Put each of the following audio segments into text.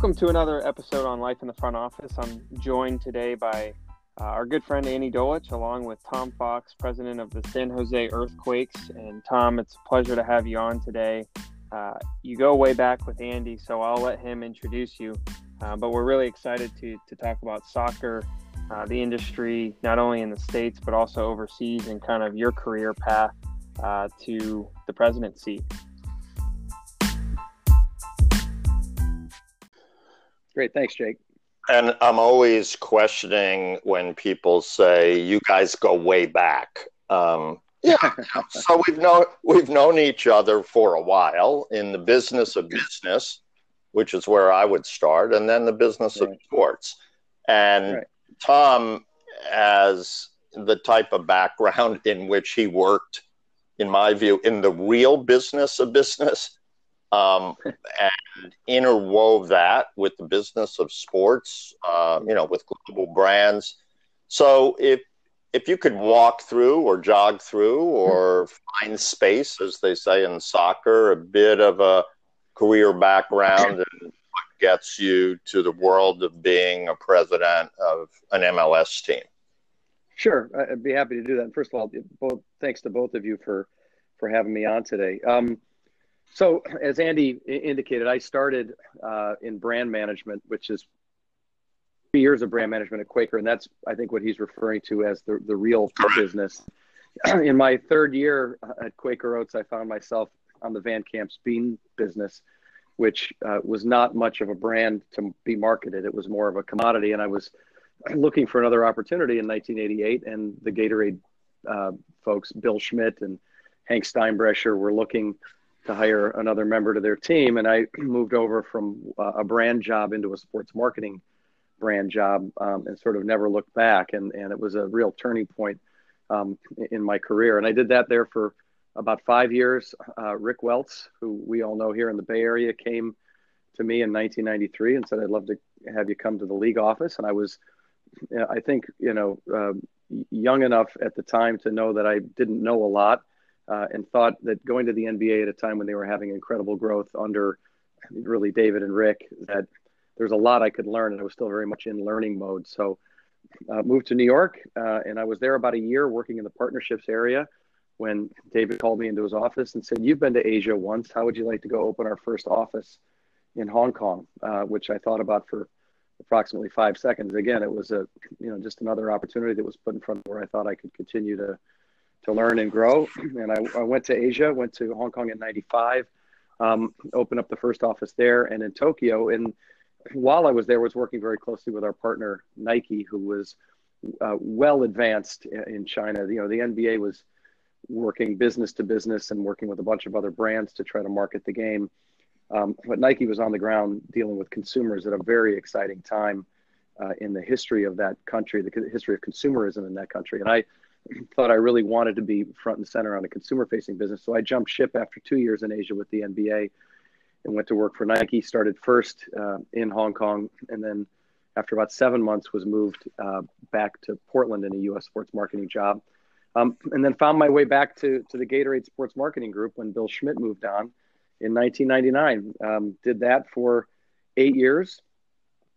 Welcome to another episode on Life in the Front Office. I'm joined today by uh, our good friend Andy Dolich, along with Tom Fox, president of the San Jose Earthquakes. And Tom, it's a pleasure to have you on today. Uh, you go way back with Andy, so I'll let him introduce you. Uh, but we're really excited to, to talk about soccer, uh, the industry, not only in the States, but also overseas, and kind of your career path uh, to the presidency. Great. Thanks, Jake. And I'm always questioning when people say, you guys go way back. Um, yeah. so we've known we've known each other for a while in the business of business, which is where I would start, and then the business right. of sports. And right. Tom has the type of background in which he worked, in my view, in the real business of business, um, and interwove that with the business of sports, uh, you know, with global brands. So if if you could walk through or jog through or find space, as they say in soccer, a bit of a career background and what gets you to the world of being a president of an MLS team. Sure, I'd be happy to do that. First of all, both thanks to both of you for for having me on today. Um, so, as Andy indicated, I started uh, in brand management, which is three years of brand management at Quaker, and that's I think what he's referring to as the the real business. In my third year at Quaker Oats, I found myself on the Van Camp's bean business, which uh, was not much of a brand to be marketed. It was more of a commodity, and I was looking for another opportunity in 1988. And the Gatorade uh, folks, Bill Schmidt and Hank Steinbrecher, were looking to hire another member to their team, and I moved over from uh, a brand job into a sports marketing brand job, um, and sort of never looked back. And and it was a real turning point um, in my career. And I did that there for about five years. Uh, Rick Welts, who we all know here in the Bay Area, came to me in 1993 and said, "I'd love to have you come to the league office." And I was, I think, you know, uh, young enough at the time to know that I didn't know a lot, uh, and thought that going to the NBA at a time when they were having incredible growth under really David and Rick, that there's a lot I could learn, and I was still very much in learning mode. So, uh, moved to New York, uh, and I was there about a year working in the partnerships area when David called me into his office and said, "You've been to Asia once. How would you like to go open our first office in Hong Kong?" Uh, which I thought about for approximately five seconds. Again, it was a you know just another opportunity that was put in front of where I thought I could continue to to learn and grow. And I, I went to Asia, went to Hong Kong in '95, um, opened up the first office there, and in Tokyo. And while I was there, was working very closely with our partner Nike, who was uh, well advanced in China. You know, the NBA was working business to business and working with a bunch of other brands to try to market the game. Um, but Nike was on the ground dealing with consumers at a very exciting time uh, in the history of that country, the history of consumerism in that country. And I thought I really wanted to be front and center on a consumer facing business. So I jumped ship after two years in Asia with the NBA and went to work for Nike. Started first uh, in Hong Kong, and then after about seven months, was moved uh, back to Portland in a U.S. sports marketing job, um, and then found my way back to to the Gatorade Sports Marketing Group when Bill Schmidt moved on in 1999. Um, did that for eight years.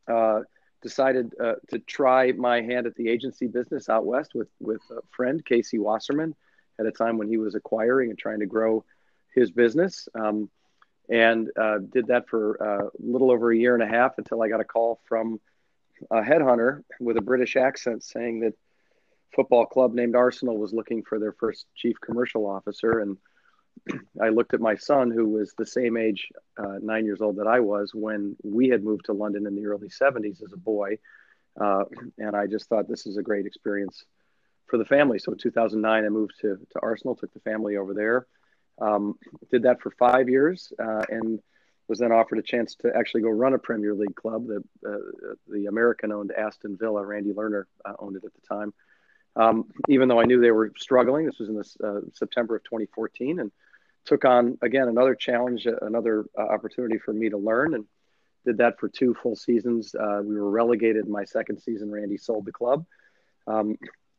Uh, decided uh, to try my hand at the agency business out west with with a friend Casey Wasserman at a time when he was acquiring and trying to grow his business. Um, and uh, did that for uh, a little over a year and a half until I got a call from a headhunter with a British accent saying that football club named Arsenal was looking for their first chief commercial officer and I looked at my son, who was the same age, uh, nine years old that I was when we had moved to London in the early 70s as a boy. Uh, and I just thought this is a great experience for the family. So in 2009, I moved to, to Arsenal, took the family over there, um, did that for five years, uh, and was then offered a chance to actually go run a Premier League club. The, uh, the American owned Aston Villa, Randy Lerner uh, owned it at the time. Um, even though I knew they were struggling, this was in the, uh, September of 2014, and took on again another challenge, uh, another uh, opportunity for me to learn, and did that for two full seasons. Uh, we were relegated my second season. Randy sold the club, um,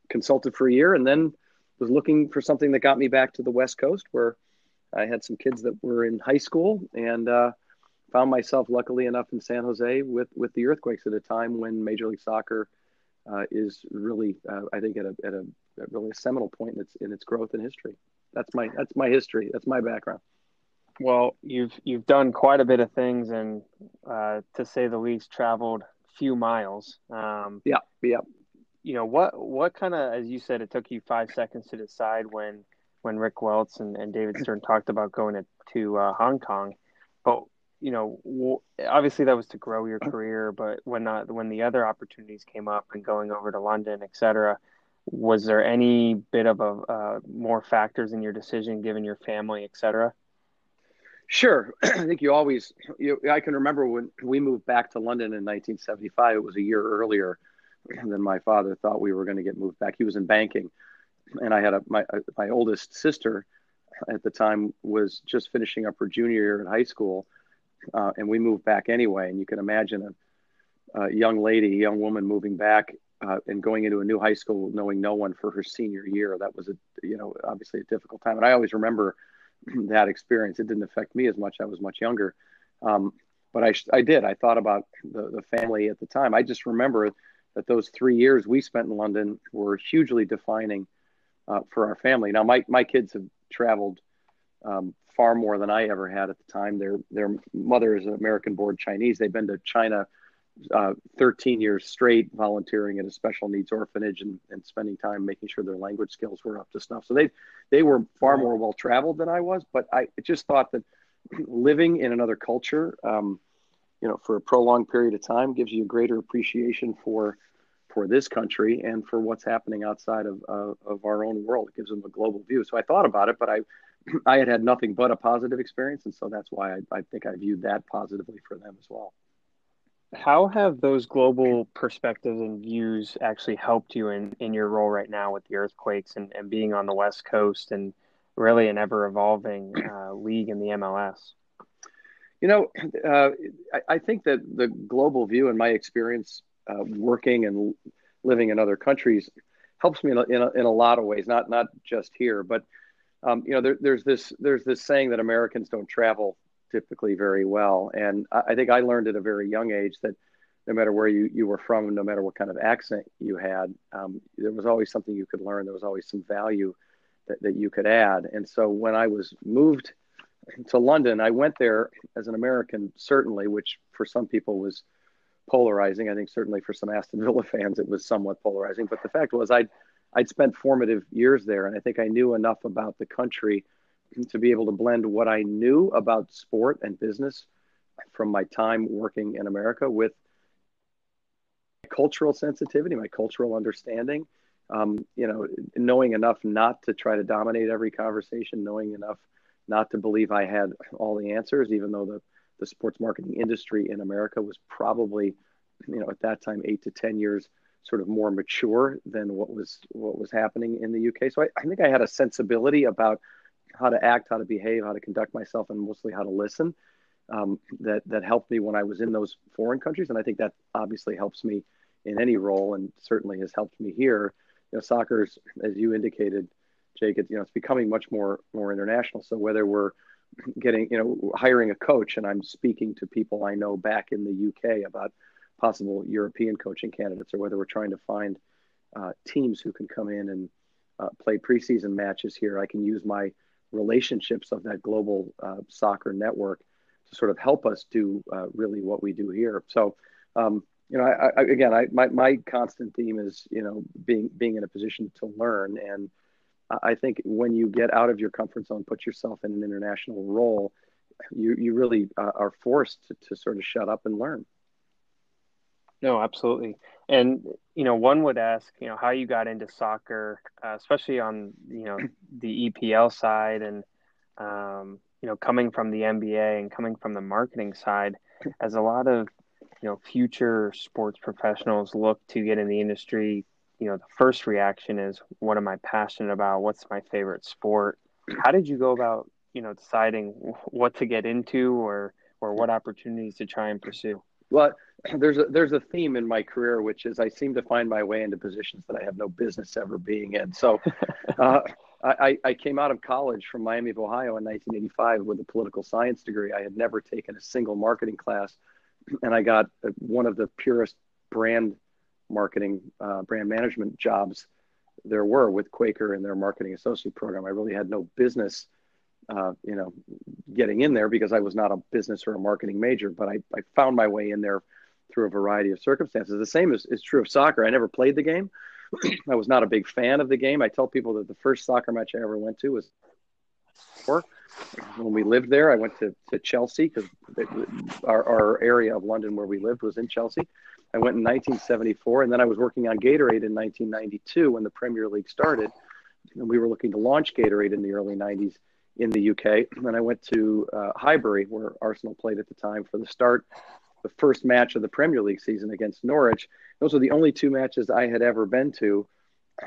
consulted for a year, and then was looking for something that got me back to the West Coast, where I had some kids that were in high school, and uh, found myself luckily enough in San Jose with with the earthquakes at a time when Major League Soccer is really, uh, I think, at a at a at really a seminal point in its in its growth and history. That's my that's my history. That's my background. Well, you've you've done quite a bit of things, and uh, to say the least, traveled few miles. Um, yeah, yeah. You know what? What kind of, as you said, it took you five seconds to decide when when Rick Welts and, and David Stern talked about going to, to uh, Hong Kong. But you know, obviously that was to grow your career. But when not, when the other opportunities came up and going over to London, et cetera, was there any bit of a uh, more factors in your decision given your family, et cetera? Sure. I think you always, you, I can remember when we moved back to London in 1975, it was a year earlier than my father thought we were going to get moved back. He was in banking. And I had a, my, my oldest sister at the time was just finishing up her junior year in high school. Uh, and we moved back anyway. And you can imagine a, a young lady, a young woman moving back uh, and going into a new high school, knowing no one for her senior year. That was a, you know, obviously a difficult time. And I always remember that experience. It didn't affect me as much. I was much younger. Um, but I, I did. I thought about the, the family at the time. I just remember that those three years we spent in London were hugely defining uh, for our family. Now, my, my kids have traveled um, far more than I ever had at the time. Their, their mother is an American born Chinese. They've been to China uh, 13 years straight volunteering at a special needs orphanage and, and spending time making sure their language skills were up to snuff. So they they were far more well traveled than I was. But I just thought that living in another culture, um, you know, for a prolonged period of time gives you a greater appreciation for for this country and for what's happening outside of of our own world. It gives them a global view. So I thought about it, but I I had had nothing but a positive experience, and so that's why I, I think I viewed that positively for them as well. How have those global perspectives and views actually helped you in, in your role right now with the earthquakes and, and being on the west coast and really an ever evolving uh, league in the mls you know uh, I, I, think that the global view and my experience uh, working and living in other countries helps me in a, in a, in a lot of ways not not just here but um, you know there, there's this there's this saying that americans don't travel typically very well. And I, I think I learned at a very young age that no matter where you, you were from, no matter what kind of accent you had, um, there was always something you could learn. There was always some value that, that you could add. And so when I was moved to London, I went there as an American, certainly, which for some people was polarizing. I think certainly for some Aston Villa fans, it was somewhat polarizing. But the fact was, I'd, I'd spent formative years there, and I think I knew enough about the country to be able to blend what I knew about sport and business from my time working in America with cultural sensitivity, my cultural understanding. Um, you know, knowing enough not to try to dominate every conversation, knowing enough not to believe I had all the answers, even though the, the sports marketing industry in America was probably, you know, at that time, eight to 10 years sort of more mature than what was what was happening in the UK. So I, I think I had a sensibility about how to act, how to behave, how to conduct myself, and mostly how to listen. Um, that that helped me when I was in those foreign countries, and I think that obviously helps me in any role, and certainly has helped me here. You know, soccer's, as you indicated, Jake, it, you know, it's becoming much more more international. So whether we're getting, you know, hiring a coach, and I'm speaking to people I know back in the UK about possible European coaching candidates, or whether we're trying to find uh, teams who can come in and uh, play preseason matches here, I can use my relationships of that global uh, soccer network to sort of help us do uh, really what we do here. So, um, you know, I, I, again, I, my, my constant theme is, you know, being, being in a position to learn. And I think when you get out of your comfort zone, put yourself in an international role, you, you really uh, are forced to, to sort of shut up and learn. No, absolutely. And you know, one would ask, you know, how you got into soccer, uh, especially on you know the EPL side, and um, you know, coming from the NBA and coming from the marketing side, as a lot of you know future sports professionals look to get in the industry. You know, the first reaction is, "What am I passionate about? What's my favorite sport?" How did you go about, you know, deciding what to get into or or what opportunities to try and pursue? Well, there's a there's a theme in my career, which is I seem to find my way into positions that I have no business ever being in. So, uh, I, I came out of college from Miami of Ohio in 1985 with a political science degree. I had never taken a single marketing class, and I got one of the purest brand marketing, uh, brand management jobs there were with Quaker and their marketing associate program. I really had no business, uh, you know, getting in there because I was not a business or a marketing major. But I, I found my way in there through a variety of circumstances. The same is, is true of soccer. I never played the game. I was not a big fan of the game. I tell people that the first soccer match I ever went to was four. When we lived there, I went to, to Chelsea because our, our area of London where we lived was in Chelsea. I went in 1974, and then I was working on Gatorade in 1992 when the Premier League started. And we were looking to launch Gatorade in the early 90s in the UK. And I went to uh, Highbury, where Arsenal played at the time, for the start, the first match of the Premier League season against Norwich. Those are the only two matches I had ever been to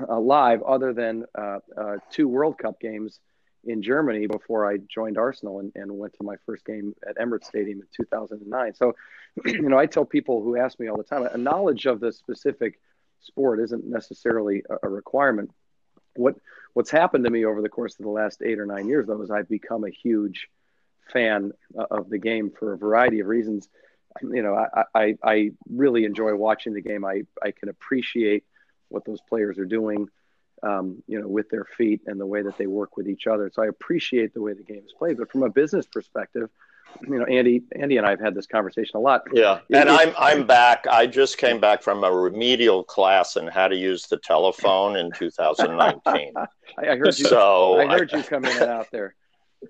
uh, live, other than uh, uh, two World Cup games in Germany before I joined Arsenal and, and went to my first game at Emirates Stadium in 2009. So, you know, I tell people who ask me all the time, a knowledge of the specific sport isn't necessarily a, a requirement. What what's happened to me over the course of the last eight or nine years, though, is I've become a huge fan of the game for a variety of reasons. You know, I, I, I really enjoy watching the game. I, I can appreciate what those players are doing, um, you know, with their feet and the way that they work with each other. So I appreciate the way the game is played. But from a business perspective, you know, Andy, Andy and I have had this conversation a lot. Yeah, and I'm I'm back. I just came back from a remedial class on how to use the telephone in 2019. I, heard you. So I heard I, you come in and out there.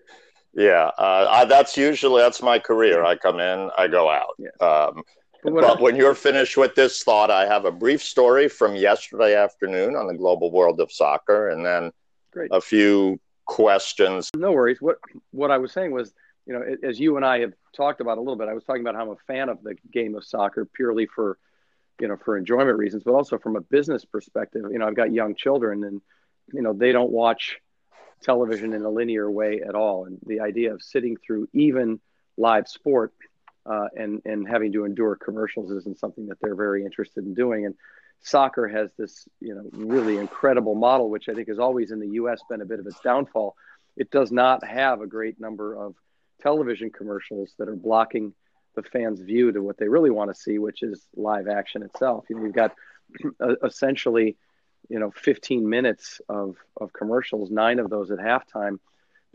Yeah, uh, I, that's usually that's my career. I come in, I go out. Yeah. Um, but, but when you're finished with this thought, I have a brief story from yesterday afternoon on the global world of soccer, and then Great. a few questions. No worries. What what I was saying was, you know, as you and I have talked about a little bit, I was talking about how I'm a fan of the game of soccer purely for, you know, for enjoyment reasons, but also from a business perspective. You know, I've got young children, and you know, they don't watch television in a linear way at all. And the idea of sitting through even live sport uh, and and having to endure commercials isn't something that they're very interested in doing. And soccer has this you know really incredible model, which I think has always in the U.S. been a bit of its downfall. It does not have a great number of television commercials that are blocking the fans' view to what they really want to see, which is live action itself. You know, you've got essentially you know 15 minutes of of commercials nine of those at halftime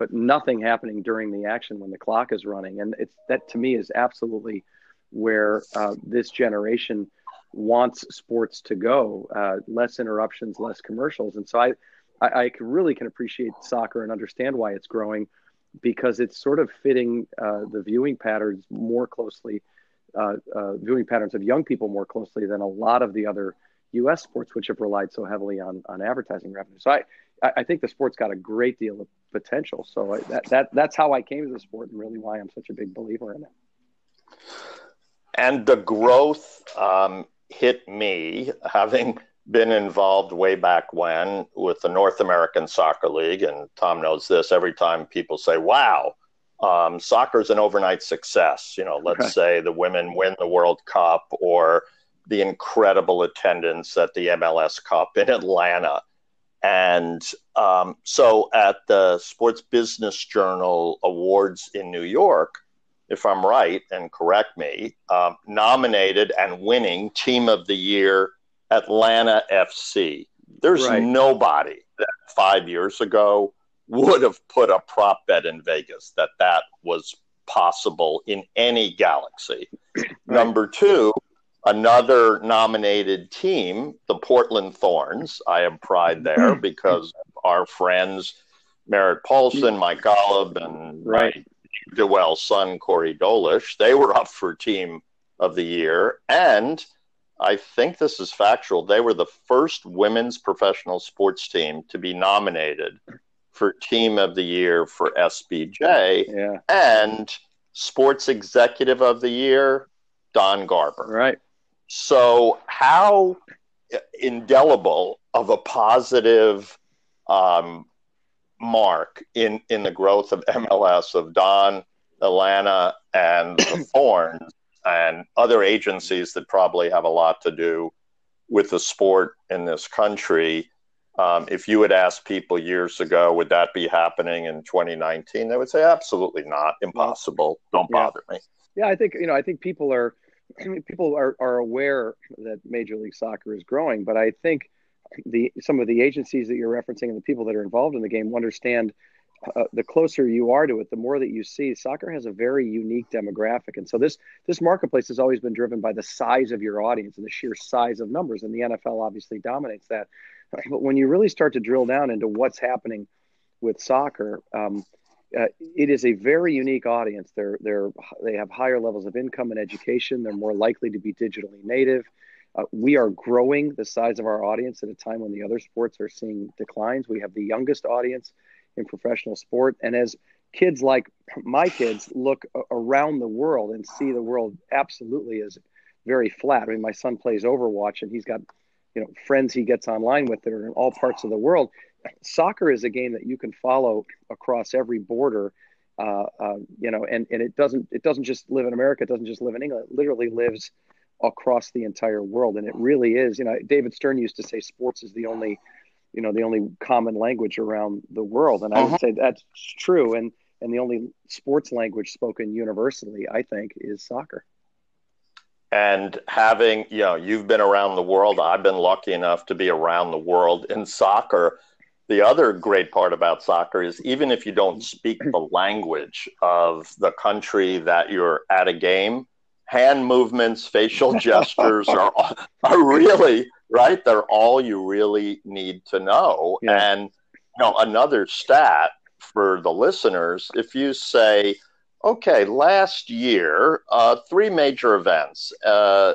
but nothing happening during the action when the clock is running. And it's that to me is absolutely where uh, this generation wants sports to go uh, less interruptions less commercials. And so I, I, I really can appreciate soccer and understand why it's growing because it's sort of fitting uh, the viewing patterns more closely uh, uh, viewing patterns of young people more closely than a lot of the other U.S. sports, which have relied so heavily on on advertising revenue. So I I think the sport's got a great deal of potential. So that that that's how I came to the sport, and really why I'm such a big believer in it. And the growth um, hit me having been involved way back when with the North American Soccer League, and Tom knows this. Every time people say, "Wow." Um, soccer is an overnight success. You know, let's right. say the women win the World Cup or the incredible attendance at the MLS Cup in Atlanta. And um, so at the Sports Business Journal Awards in New York, if I'm right and correct me, um, nominated and winning Team of the Year Atlanta FC. There's right. nobody that five years ago would have put a prop bet in Vegas that that was possible in any galaxy. Right. Number two, another nominated team, the Portland Thorns. I have pride hmm. there because our friends Merritt Paulson, Mike Golub, and right. Joel's son Corey Dolich, they were up for team of the year. And I think this is factual. They were the first women's professional sports team to be nominated for team of the year for SBJ. Yeah. And sports executive of the year, Don Garber. Right. So, how indelible of a positive um, mark in, in the growth of MLS of Don, Atlanta, and the Thorns and other agencies that probably have a lot to do with the sport in this country. Um, if you had asked people years ago, would that be happening in 2019? They would say, absolutely not, impossible. Don't bother yeah. me. Yeah, I think you know. I think people are people are, are aware that Major League Soccer is growing, but I think the some of the agencies that you're referencing and the people that are involved in the game understand uh, the closer you are to it, the more that you see. Soccer has a very unique demographic, and so this this marketplace has always been driven by the size of your audience and the sheer size of numbers. And the NFL obviously dominates that. But when you really start to drill down into what's happening with soccer, um, uh, it is a very unique audience. They're they're they have higher levels of income and education. They're more likely to be digitally native. Uh, we are growing the size of our audience at a time when the other sports are seeing declines. We have the youngest audience in professional sport, and as kids like my kids look around the world and see the world absolutely as very flat. I mean, my son plays Overwatch, and he's got you know friends he gets online with that are in all parts of the world. Soccer is a game that you can follow across every border, uh, uh, you know, and, and it doesn't it doesn't just live in America. It doesn't just live in England. It literally lives across the entire world, and it really is. You know, David Stern used to say sports is the only, you know, the only common language around the world, and I uh-huh. would say that's true. And and the only sports language spoken universally, I think, is soccer and having you know you've been around the world i've been lucky enough to be around the world in soccer the other great part about soccer is even if you don't speak the language of the country that you're at a game hand movements facial gestures are are really right they're all you really need to know yeah. and you know another stat for the listeners if you say Okay, last year, uh, three major events. Uh,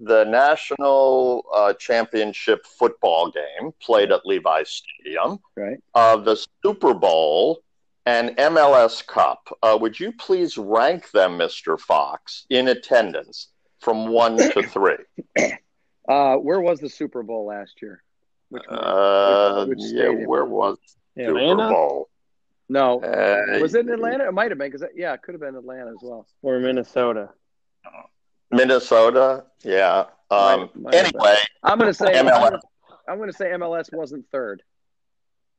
the national uh, championship football game played at Levi's Stadium. Right. Uh, the Super Bowl and MLS Cup. Uh, would you please rank them, Mr. Fox, in attendance from one to three? Uh, where was the Super Bowl last year? Which, uh, which, which yeah, where was Atlanta? Super Bowl? No, uh, was it in Atlanta? It might have been because yeah, it could have been Atlanta as well, or Minnesota. Minnesota, yeah. Um, might, might anyway, I'm going to say MLS. I'm going to say MLS wasn't third.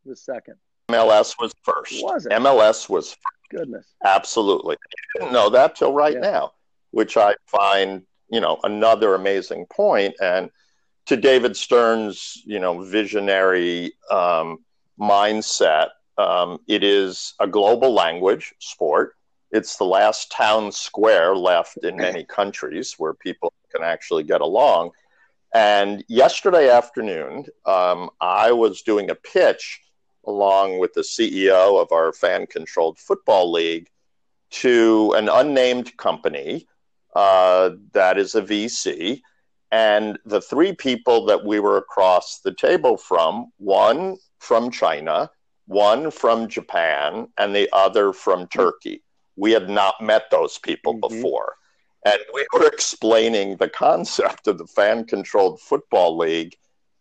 The second. MLS was first. Was it? MLS was first. Goodness. Absolutely. I didn't know that till right yeah. now, which I find, you know, another amazing point. And to David Stern's, you know, visionary um, mindset um, it is a global language sport. It's the last town square left in many countries where people can actually get along. And yesterday afternoon, um, I was doing a pitch along with the CEO of our fan controlled football league to an unnamed company uh, that is a VC. And the three people that we were across the table from one from China, one from Japan and the other from Turkey. We had not met those people mm-hmm. before. And we were explaining the concept of the fan controlled football league.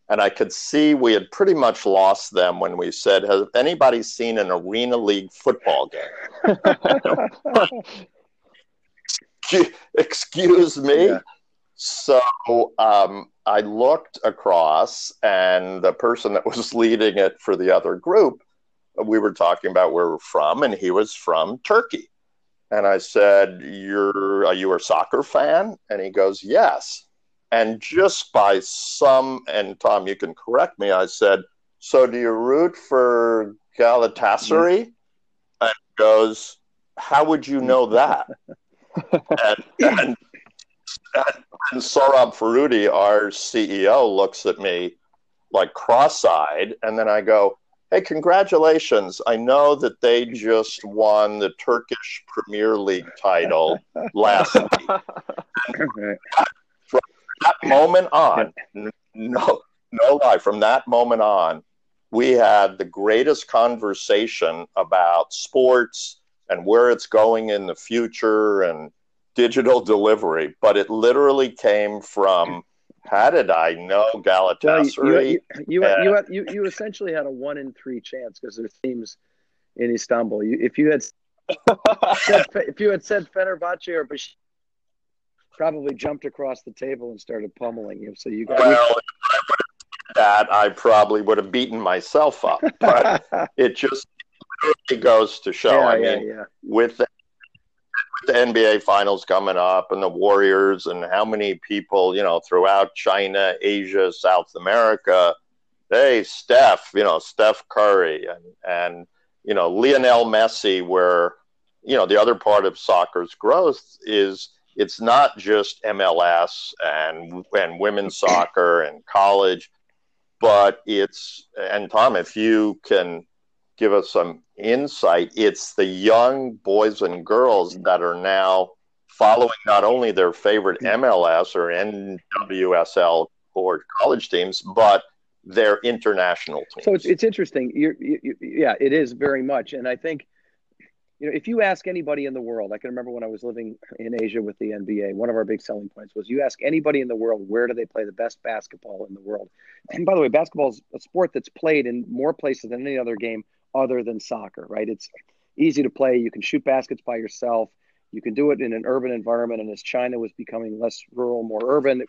And I could see we had pretty much lost them when we said, Has anybody seen an Arena League football game? Excuse me. Yeah. So um, I looked across, and the person that was leading it for the other group we were talking about where we're from, and he was from Turkey. And I said, "You're are you a soccer fan?" And he goes, "Yes." And just by some, and Tom, you can correct me. I said, "So do you root for Galatasaray?" Mm-hmm. And he goes, "How would you know that?" and, and, and Sohrob Farudi, our CEO, looks at me like cross-eyed, and then I go, Hey, congratulations. I know that they just won the Turkish Premier League title last week. From that moment on, no, no lie, from that moment on, we had the greatest conversation about sports and where it's going in the future and digital delivery. But it literally came from how did I know Galatasaray? Well, you, you, you, you, you, essentially had a one in three chance because there's teams in Istanbul. If you had said, if you had said Fenerbahce or Besiktas, probably jumped across the table and started pummeling you. So you got well, that I probably would have beaten myself up, but it just goes to show. Yeah, I mean, yeah. with the, with the NBA finals coming up and the Warriors and how many people, you know, throughout China, Asia, South America, hey, Steph, you know, Steph Curry and, and, you know, Lionel Messi, where, you know, the other part of soccer's growth is it's not just MLS and, and women's soccer and college, but it's, and Tom, if you can give us some insight, it's the young boys and girls that are now following not only their favorite mm. MLS or NWSL or college teams, but their international teams. So it's, it's interesting. You're, you, yeah, it is very much. And I think, you know, if you ask anybody in the world, I can remember when I was living in Asia with the NBA, one of our big selling points was you ask anybody in the world, where do they play the best basketball in the world? And by the way, basketball is a sport that's played in more places than any other game other than soccer, right? It's easy to play. You can shoot baskets by yourself. You can do it in an urban environment. And as China was becoming less rural, more urban,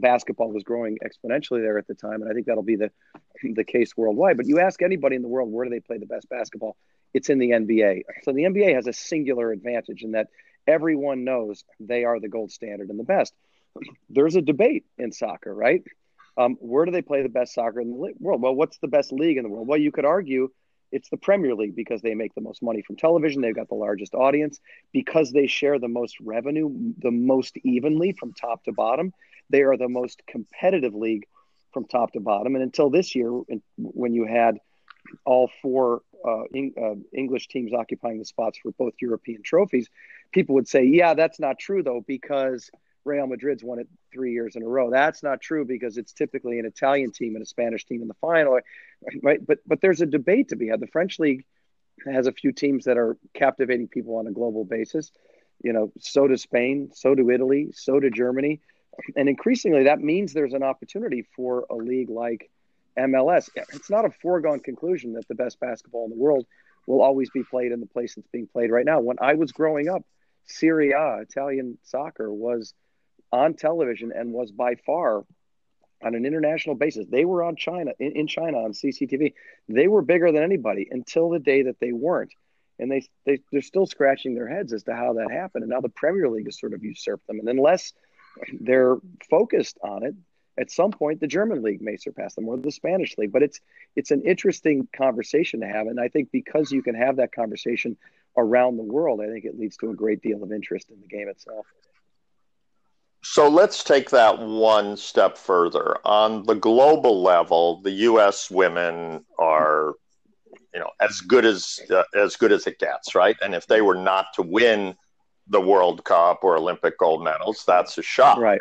basketball was growing exponentially there at the time. And I think that'll be the, the case worldwide. But you ask anybody in the world, where do they play the best basketball? It's in the NBA. So the NBA has a singular advantage in that everyone knows they are the gold standard and the best. There's a debate in soccer, right? Um, where do they play the best soccer in the world? Well, what's the best league in the world? Well, you could argue it's the Premier League because they make the most money from television. They've got the largest audience because they share the most revenue, the most evenly from top to bottom. They are the most competitive league from top to bottom. And until this year, when you had all four uh, uh, English teams occupying the spots for both European trophies, people would say, yeah, that's not true though, because Real Madrid's won it three years in a row. That's not true because it's typically an Italian team and a Spanish team in the final, right? But but there's a debate to be had. The French league has a few teams that are captivating people on a global basis. You know, so does Spain, so do Italy, so do Germany, and increasingly that means there's an opportunity for a league like MLS. It's not a foregone conclusion that the best basketball in the world will always be played in the place it's being played right now. When I was growing up, Serie A, Italian soccer, was on television and was by far on an international basis. They were on China in, in, China on CCTV. They were bigger than anybody until the day that they weren't. And they, they they're still scratching their heads as to how that happened. And now the Premier League has sort of usurped them. And unless they're focused on it, at some point the German league may surpass them or the Spanish league. But it's it's an interesting conversation to have. And I think because you can have that conversation around the world, I think it leads to a great deal of interest in the game itself. So let's take that one step further. On the global level, the U.S. women are, you know, as good as uh, as good as it gets, right? And if they were not to win the World Cup or Olympic gold medals, that's a shock, right?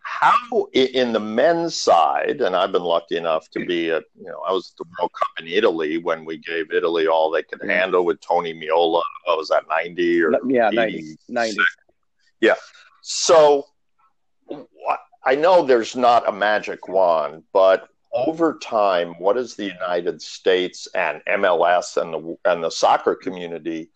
How in the men's side, and I've been lucky enough to be at, you know, I was at the World Cup in Italy when we gave Italy all they could handle with Tony Meola. What was that, ninety or yeah, 90, 90. Yeah. So I know there's not a magic wand, but over time, what is the United States and MLS and the and the soccer community?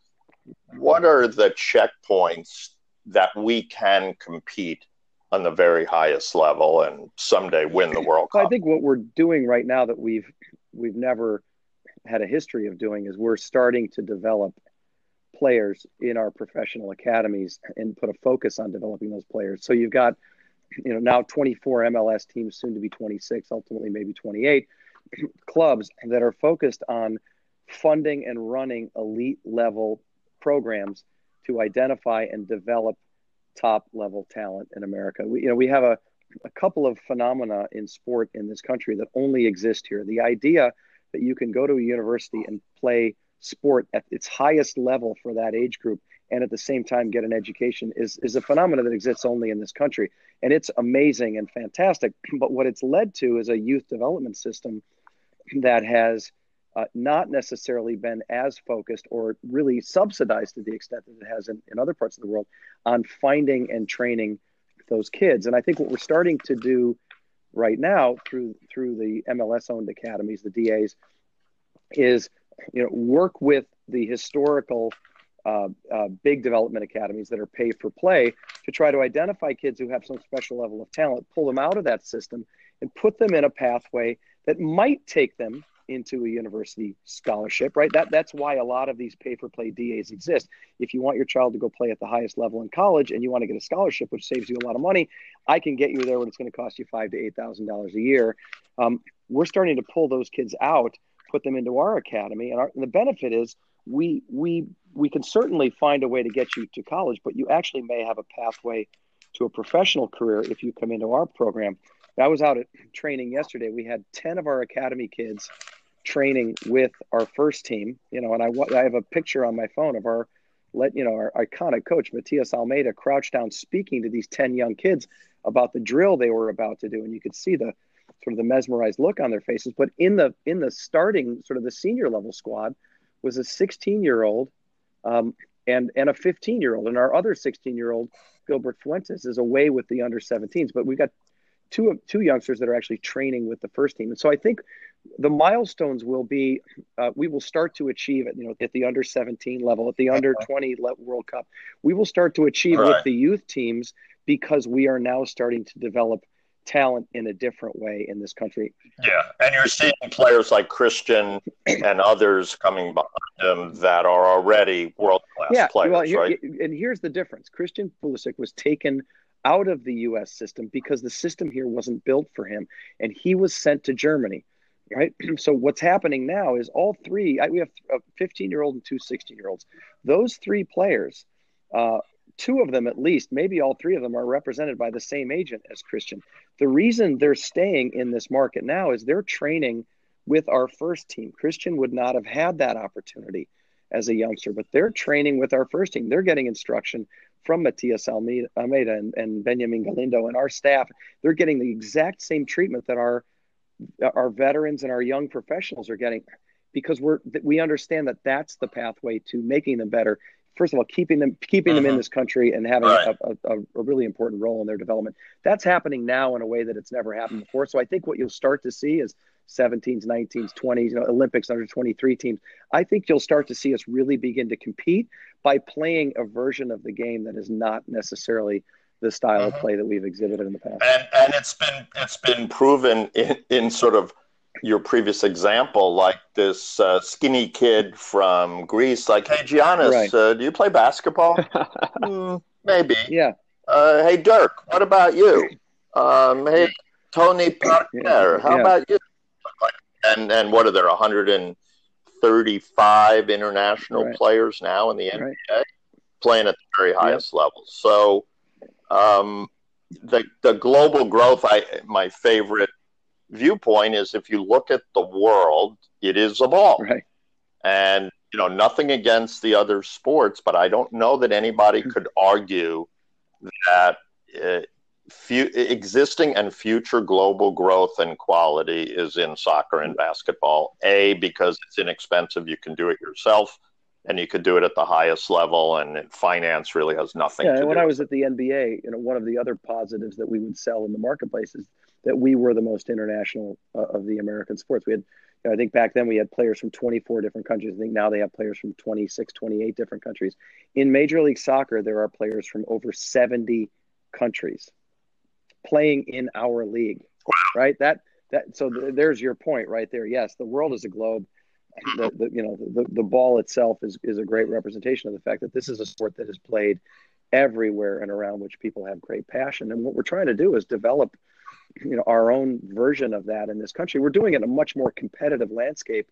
What are the checkpoints that we can compete on the very highest level and someday win the World Cup? I think what we're doing right now that we've we've never had a history of doing is we're starting to develop players in our professional academies and put a focus on developing those players. So you've got you know now 24 MLS teams, soon to be 26, ultimately maybe 28 clubs that are focused on funding and running elite level programs to identify and develop top level talent in America. We, you know, we have a, a couple of phenomena in sport in this country that only exist here. The idea that you can go to a university and play sport at its highest level for that age group and at the same time get an education is, is a phenomenon that exists only in this country. And it's amazing and fantastic. But what it's led to is a youth development system that has uh, not necessarily been as focused or really subsidized to the extent that it has in, in other parts of the world on finding and training those kids. And I think what we're starting to do right now through through the MLS owned academies, the DAs, is you know work with the historical uh, uh, big development academies that are pay for play to try to identify kids who have some special level of talent, pull them out of that system, and put them in a pathway that might take them into a university scholarship, right? That that's why a lot of these pay for play DAs exist. If you want your child to go play at the highest level in college and you want to get a scholarship, which saves you a lot of money, I can get you there when it's going to cost you five to eight thousand dollars a year. Um, we're starting to pull those kids out, put them into our academy, and, our, and the benefit is we we we can certainly find a way to get you to college, but you actually may have a pathway to a professional career if you come into our program. I was out at training yesterday. We had 10 of our academy kids training with our first team, you know, and I, I have a picture on my phone of our, let you know, our iconic coach, Matias Almeyda, crouched down speaking to these 10 young kids about the drill they were about to do. And you could see the sort of the mesmerized look on their faces. But in the, in the starting sort of the senior level squad was a 16 year old um, and, and a 15 year old. And our other 16 year old, Gilbert Fuentes, is away with the under 17s. But we've got two two youngsters that are actually training with the first team. And so I think the milestones will be uh, we will start to achieve it. You know, at the under 17 level, at the under 20 World Cup, we will start to achieve right. with the youth teams because we are now starting to develop talent in a different way in this country. Yeah, and you're seeing players like Christian and others coming behind them that are already world class yeah, players. Well, right? and here's the difference: Christian Pulisic was taken out of the US system because the system here wasn't built for him and he was sent to Germany right so what's happening now is all three we have a 15 year old and two 16 year olds those three players uh, two of them at least maybe all three of them are represented by the same agent as christian. The reason they're staying in this market now is they're training with our first team. Christian would not have had that opportunity as a youngster but they're training with our first team. They're getting instruction from Matias Almeyda, and, and Benjamin Galindo and our staff, they're getting the exact same treatment that our our veterans and our young professionals are getting because we're we understand that that's the pathway to making them better first of all keeping them keeping them in mm-hmm. this country and having right. a, a, a, really important role in their development that's happening now in a way that it's never happened before so i think what you'll start to see is 17s 19s 20s you know olympics under 23 teams i think you'll start to see us really begin to compete by playing a version of the game that is not necessarily the style mm-hmm. of play that we've exhibited in the past and, and it's been it's been proven in, in sort of your previous example, like this uh, skinny kid from Greece, like, hey, Giannis, right. uh, do you play basketball? mm, maybe. Yeah. Uh, hey, Dirk, what about you? Um, hey, Tony Parker, how yeah. about you? And and what are there, 135 international right. players now in the NBA right. playing at the very highest level? So, um, the the global growth, I my favorite viewpoint is if you look at the world, it is a ball. Right. And, you know, nothing against the other sports, but I don't know that anybody hmm. could argue that uh, existing and future global growth and quality is in soccer and basketball. A, because it's inexpensive, you can do it yourself and you could do it at the highest level and finance really has nothing yeah, when i was at the nba you know one of the other positives that we would sell in the marketplace is that we were the most international uh, of the american sports. We had you know, i think back then we had players from 24 different countries. I think now they have players from 26 28 different countries. In major league soccer there are players from over 70 countries playing in our league wow. right? That that so th- there's your point right there. Yes the world is a globe. The, the you know the, the ball itself is is a great representation of the fact that this is a sport that is played everywhere and around which people have great passion. And what we're trying to do is develop you know our own version of that in this country. We're doing it in a much more competitive landscape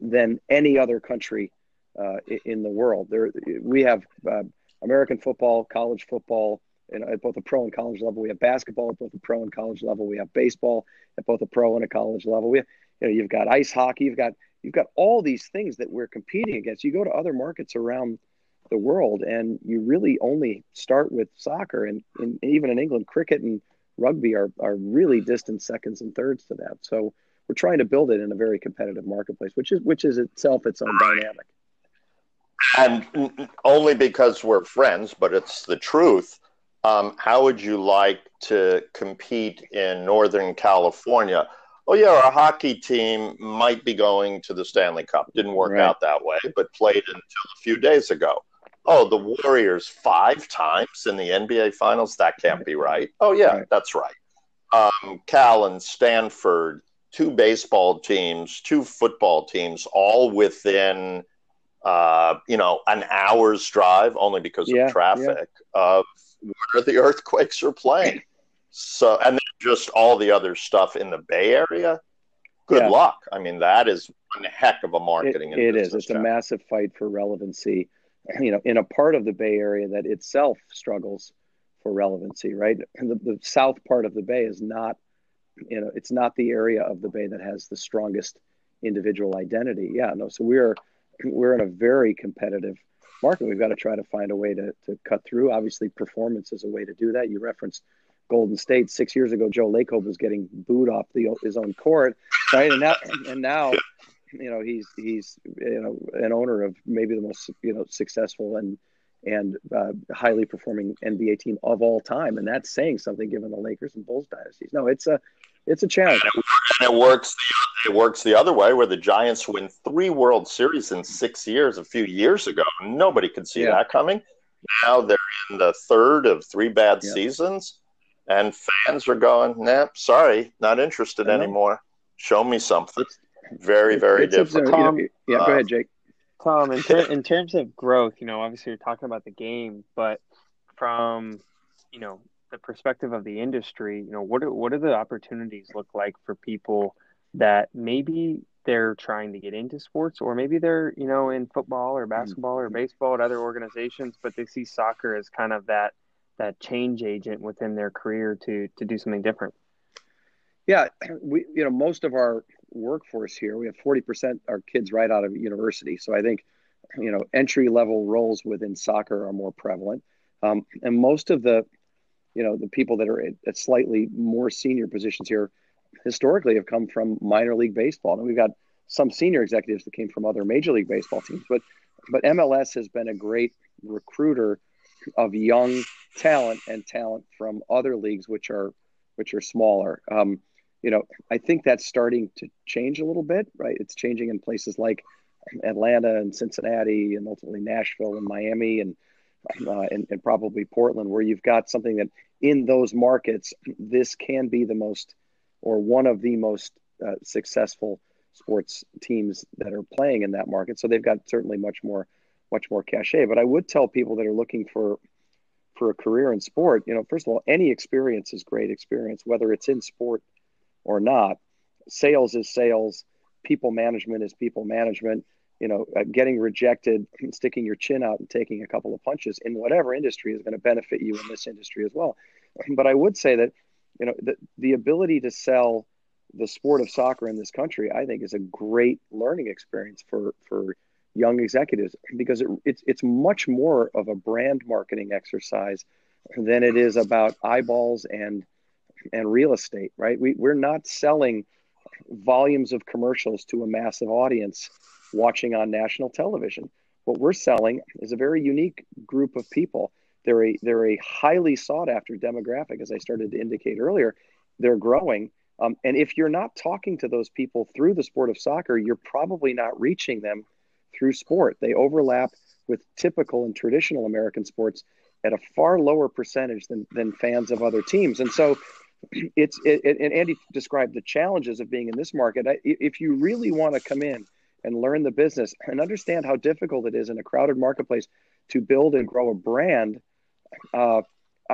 than any other country uh, in the world. There we have uh, american football college football and at both the pro and college level. We have basketball at both the pro and college level. We have baseball at both the pro and a college level. We have, you know you've got ice hockey you've got you've got all these things that we're competing against. You go to other markets around the world, and you really only start with soccer, and, and even in England, cricket and rugby are are really distant seconds and thirds to that. So we're trying to build it in a very competitive marketplace, which is which is itself its own dynamic. And only because we're friends, but it's the truth. Um, how would you like to compete in Northern California? oh yeah, our hockey team might be going to the Stanley Cup. Didn't work right. out that way, but played until a few days ago. Oh, the Warriors five times in the NBA Finals. That can't be right. Oh yeah, right. that's right. Um, Cal and Stanford, two baseball teams, two football teams, all within uh, you know an hour's drive, only because yeah, of traffic yeah. of where the earthquakes are playing. So, and then just all the other stuff in the Bay Area. Good yeah. luck. I mean, that is one heck of a marketing. it, it is. It's a massive fight for relevancy. You know, in a part of the Bay Area that itself struggles for relevancy. Right, and the, the south part of the Bay is not. You know, it's not the area of the Bay that has the strongest individual identity. Yeah, no. So we're we're in a very competitive market. We've got to try to find a way to to cut through. Obviously, performance is a way to do that. You referenced Golden State six years ago. Joe Lacob was getting booed off the, his own court, right? And now, and now, you know, he's he's you know an owner of maybe the most you know successful and and uh, highly performing NBA team of all time, and that's saying something given the Lakers and Bulls dynasties. No, it's a it's a challenge. And it works. It works the other way, where the Giants win three World Series in six years. A few years ago, nobody could see yeah. that coming. Now they're in the third of three bad yeah. seasons, and fans are going, "Nah, sorry, not interested anymore. Show me something." Very, very it's different. Tom, you know, yeah, go ahead, uh, Jake. Tom, in, ter- in terms of growth, you know, obviously you're talking about the game, but from you know the perspective of the industry, you know, what are, what do the opportunities look like for people that maybe they're trying to get into sports or maybe they're, you know, in football or hmm. basketball or baseball at other organizations, but they see soccer as kind of that that change agent within their career to to do something different. Yeah, we you know, most of our workforce here, we have 40% are kids right out of university. So I think, you know, entry level roles within soccer are more prevalent. Um, and most of the you know the people that are at slightly more senior positions here historically have come from minor league baseball and we've got some senior executives that came from other major league baseball teams but but MLS has been a great recruiter of young talent and talent from other leagues which are which are smaller um, you know I think that's starting to change a little bit right it's changing in places like Atlanta and Cincinnati and ultimately Nashville and Miami and uh, and, and, probably Portland, where you've got something that in those markets, this can be the most or one of the most uh, successful sports teams that are playing in that market. So they've got certainly much more, much more cachet. But I would tell people that are looking for for a career in sport, you know, first of all, any experience is great experience, whether it's in sport or not. Sales is sales. People management is people management you know, uh, getting rejected, sticking your chin out and taking a couple of punches in whatever industry is going to benefit you in this industry as well. But I would say that, you know, the, the ability to sell the sport of soccer in this country, I think, is a great learning experience for for young executives because it, it's it's much more of a brand marketing exercise than it is about eyeballs and and real estate, right? We we're not selling volumes of commercials to a massive audience watching on national television. What we're selling is a very unique group of people. They're a they're a highly sought after demographic, as I started to indicate earlier. They're growing, um, and if you're not talking to those people through the sport of soccer, you're probably not reaching them through sport. They overlap with typical and traditional American sports at a far lower percentage than than fans of other teams, and so it's it, and Andy described the challenges of being in this market. If you really want to come in and learn the business and understand how difficult it is in a crowded marketplace to build and grow a brand, uh,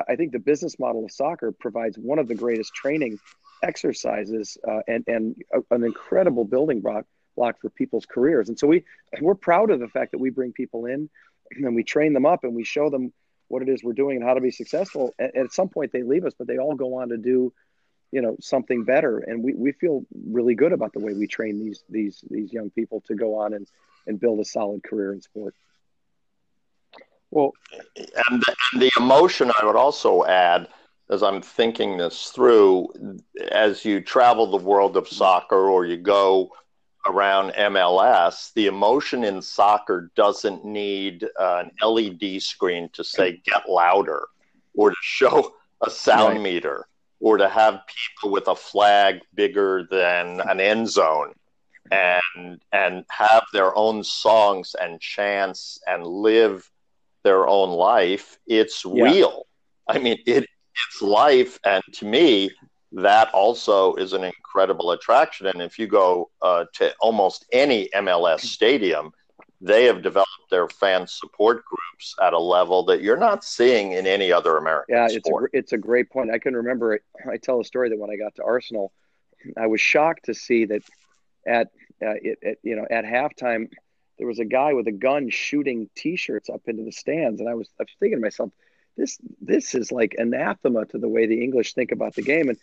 I think the business model of soccer provides one of the greatest training exercises uh, and, and a, an incredible building block, block for people's careers. And so we, we're proud of the fact that we bring people in and we train them up and we show them what it is we're doing and how to be successful. And at some point they leave us, but they all go on to do you know something better and we, we feel really good about the way we train these these these young people to go on and and build a solid career in sport well and, the, and the emotion i would also add as i'm thinking this through as you travel the world of soccer or you go around mls the emotion in soccer doesn't need uh, an led screen to say get louder or to show a sound right. meter or to have people with a flag bigger than an end zone and and have their own songs and chants and live their own life. It's yeah. real. I mean, it it's life, and to me, that also is an incredible attraction. And if you go uh, to almost any MLS stadium, they have developed their fan support groups at a level that you're not seeing in any other American yeah, sport. it's a, it's a great point. I can remember it. I tell a story that when I got to Arsenal, I was shocked to see that at, uh, it, at you know at halftime there was a guy with a gun shooting T-shirts up into the stands, and I was I was thinking to myself, this this is like anathema to the way the English think about the game. And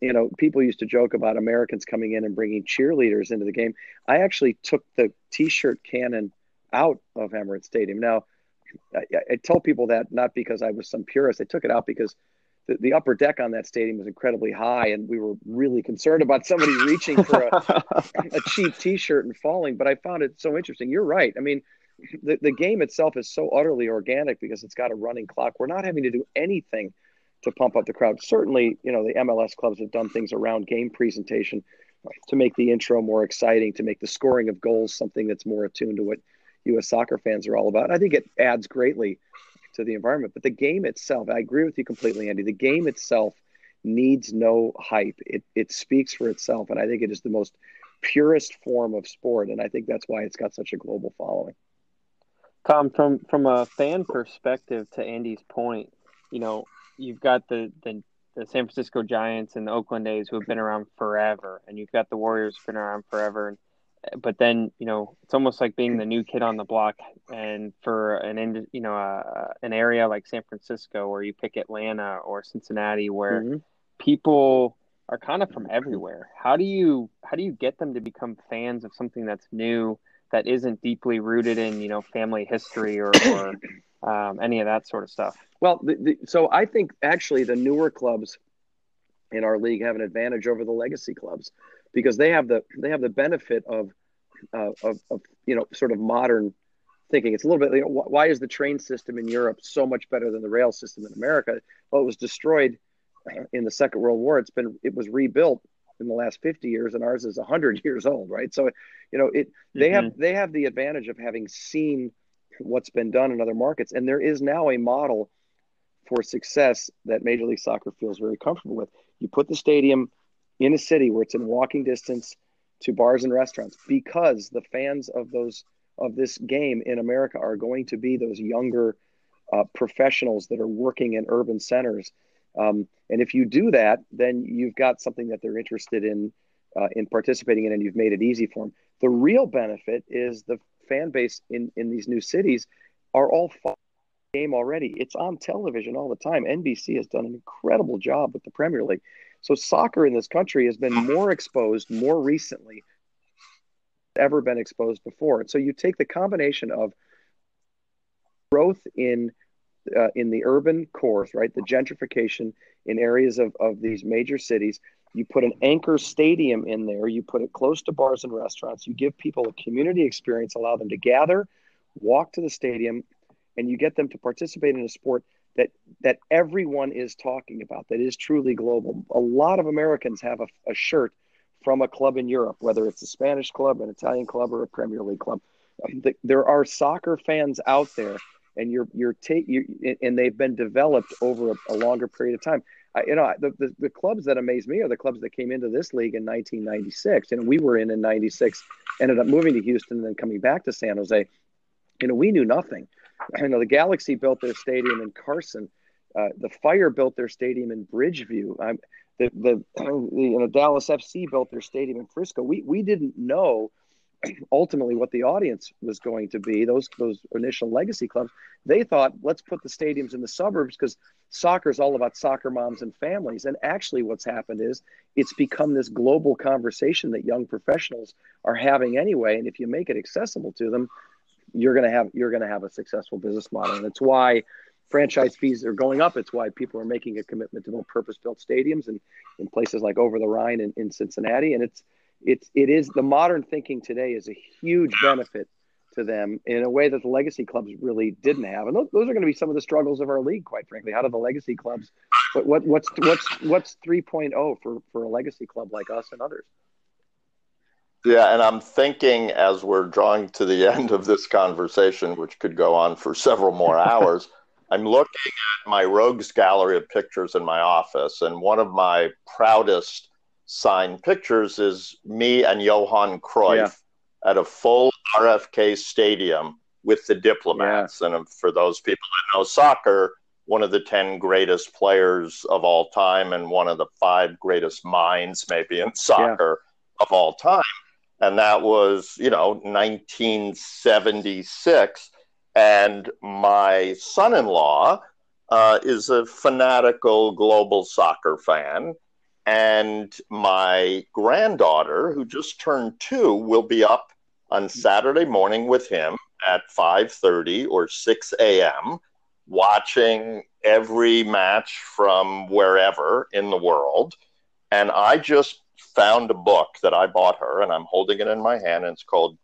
you know, people used to joke about Americans coming in and bringing cheerleaders into the game. I actually took the T-shirt cannon out of Emirates Stadium. Now, I, I tell people that not because I was some purist. I took it out because the, the, upper deck on that stadium was incredibly high, and we were really concerned about somebody reaching for a, a cheap T-shirt and falling. But I found it so interesting. You're right. I mean, the, the game itself is so utterly organic because it's got a running clock. We're not having to do anything to pump up the crowd. Certainly, you know, the MLS clubs have done things around game presentation to make the intro more exciting, to make the scoring of goals something that's more attuned to what U.S. soccer fans are all about. I think it adds greatly to the environment. But the game itself, I agree with you completely, Andy. The game itself needs no hype. It it speaks for itself, and I think it is the most purest form of sport, and I think that's why it's got such a global following. Tom, from from a fan perspective, to Andy's point, you know, you've got the, the the San Francisco Giants and the Oakland A's who have been around forever, and you've got the Warriors who've been around forever. And, but then you know it's almost like being the new kid on the block. And for an you know uh, an area like San Francisco, where you pick Atlanta or Cincinnati, where mm-hmm. people are kind of from everywhere. How do you how do you get them to become fans of something that's new that isn't deeply rooted in you know family history or, or um, any of that sort of stuff. Well, the, the, so I think actually the newer clubs in our league have an advantage over the legacy clubs because they have the they have the benefit of uh, of, of you know sort of modern thinking. It's a little bit. You know, why is the train system in Europe so much better than the rail system in America? Well, it was destroyed uh, in the Second World War. It's been it was rebuilt in the last 50 years and ours is 100 years old right so you know it they mm-hmm. have they have the advantage of having seen what's been done in other markets. And there is now a model for success that Major League Soccer feels very comfortable with. You put the stadium in a city where it's in walking distance to bars and restaurants because the fans of those of this game in America are going to be those younger uh, professionals that are working in urban centers. Um, and if you do that, then you've got something that they're interested in uh, in participating in, and you've made it easy for them. The real benefit is the fan base in in these new cities are all game already. It's on television all the time. NBC has done an incredible job with the Premier League. So soccer in this country has been more exposed more recently ever been exposed before. And So you take the combination of growth in uh, in the urban cores, right? The gentrification in areas of, of these major cities, you put an anchor stadium in there, you put it close to bars and restaurants, you give people a community experience, allow them to gather, walk to the stadium, and you get them to participate in a sport that that everyone is talking about that is truly global. A lot of Americans have a, a shirt from a club in Europe, whether it's a Spanish club, an Italian club, or a Premier League club. Um, there are soccer fans out there, and you're you're you and they've been developed over a, a longer period of time. I, you know, the, the, the, clubs that amaze me are the clubs that came into this league in 1996. And we were in in 96, ended up moving to Houston and then coming back to San Jose. You know, we knew nothing. You know, the Galaxy built their stadium in Carson. Uh, the Fire built their stadium in Bridgeview. Um, the, the, the, you know, Dallas FC built their stadium in Frisco. We, we didn't know ultimately what the audience was going to be those those initial legacy clubs they thought let's put the stadiums in the suburbs because soccer is all about soccer moms and families and actually what's happened is it's become this global conversation that young professionals are having anyway and if you make it accessible to them you're going to have you're going to have a successful business model and it's why franchise fees are going up it's why people are making a commitment to build purpose built stadiums and in places like over the rhine and in cincinnati and it's it's it is the modern thinking today is a huge benefit to them in a way that the legacy clubs really didn't have. And those, those are going to be some of the struggles of our league, quite frankly. How do the legacy clubs, what, what what's what's what's 3.0 for for a legacy club like us and others? Yeah, and I'm thinking as we're drawing to the end of this conversation, which could go on for several more hours, I'm looking at my rogues gallery of pictures in my office, and one of my proudest signed pictures is me and Johan Cruyff yeah. at a full RFK stadium with the diplomats. Yeah. And um, for those people that know soccer, one of the 10 greatest players of all time and one of the five greatest minds, maybe, in soccer yeah. of all time. And that was, you know, 1976. And my son in law uh, is a fanatical global soccer fan. And my granddaughter, who just turned two, will be up on Saturday morning with him at 5:30 or 6 a.m. watching every match from wherever in the world. And I just found a book that I bought her, and I'm holding it in my hand, and it's called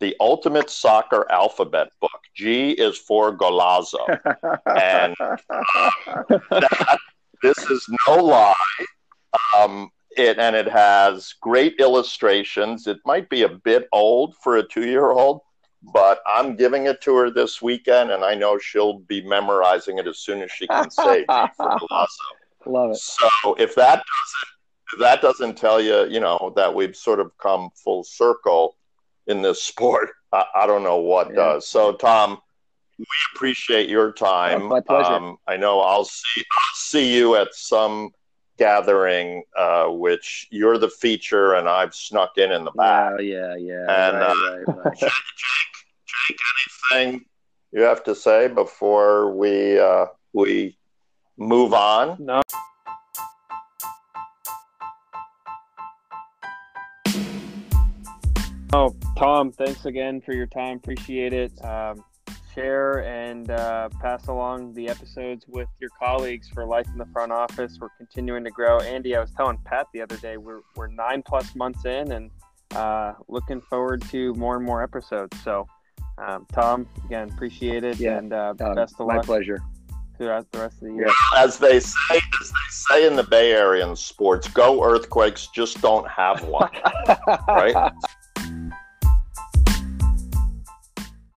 The Ultimate Soccer Alphabet Book. G is for Golazo. and that, this is no lie. Um, it, and it has great illustrations. It might be a bit old for a two year old, but I'm giving it to her this weekend, and I know she'll be memorizing it as soon as she can say for Golazo. Love it. So if that doesn't that doesn't tell you, you know, that we've sort of come full circle in this sport, I, I don't know what yeah. does. So Tom, we appreciate your time. Oh, my pleasure. Um, I know I'll see I'll see you at some gathering, uh, which you're the feature, and I've snuck in in the back. Oh, yeah, yeah. And right, uh, right, right. Jake, Jake, anything you have to say before we uh, we move on? No. Oh, Tom, thanks again for your time. Appreciate it. Um, share and uh, pass along the episodes with your colleagues for Life in the Front Office. We're continuing to grow. Andy, I was telling Pat the other day, we're, we're nine plus months in and uh, looking forward to more and more episodes. So, um, Tom, again, appreciate it. Yeah, and uh, um, best of my luck. pleasure. Throughout the rest of the year. As they say, as they say in the Bay Area in sports, go earthquakes, just don't have one. right?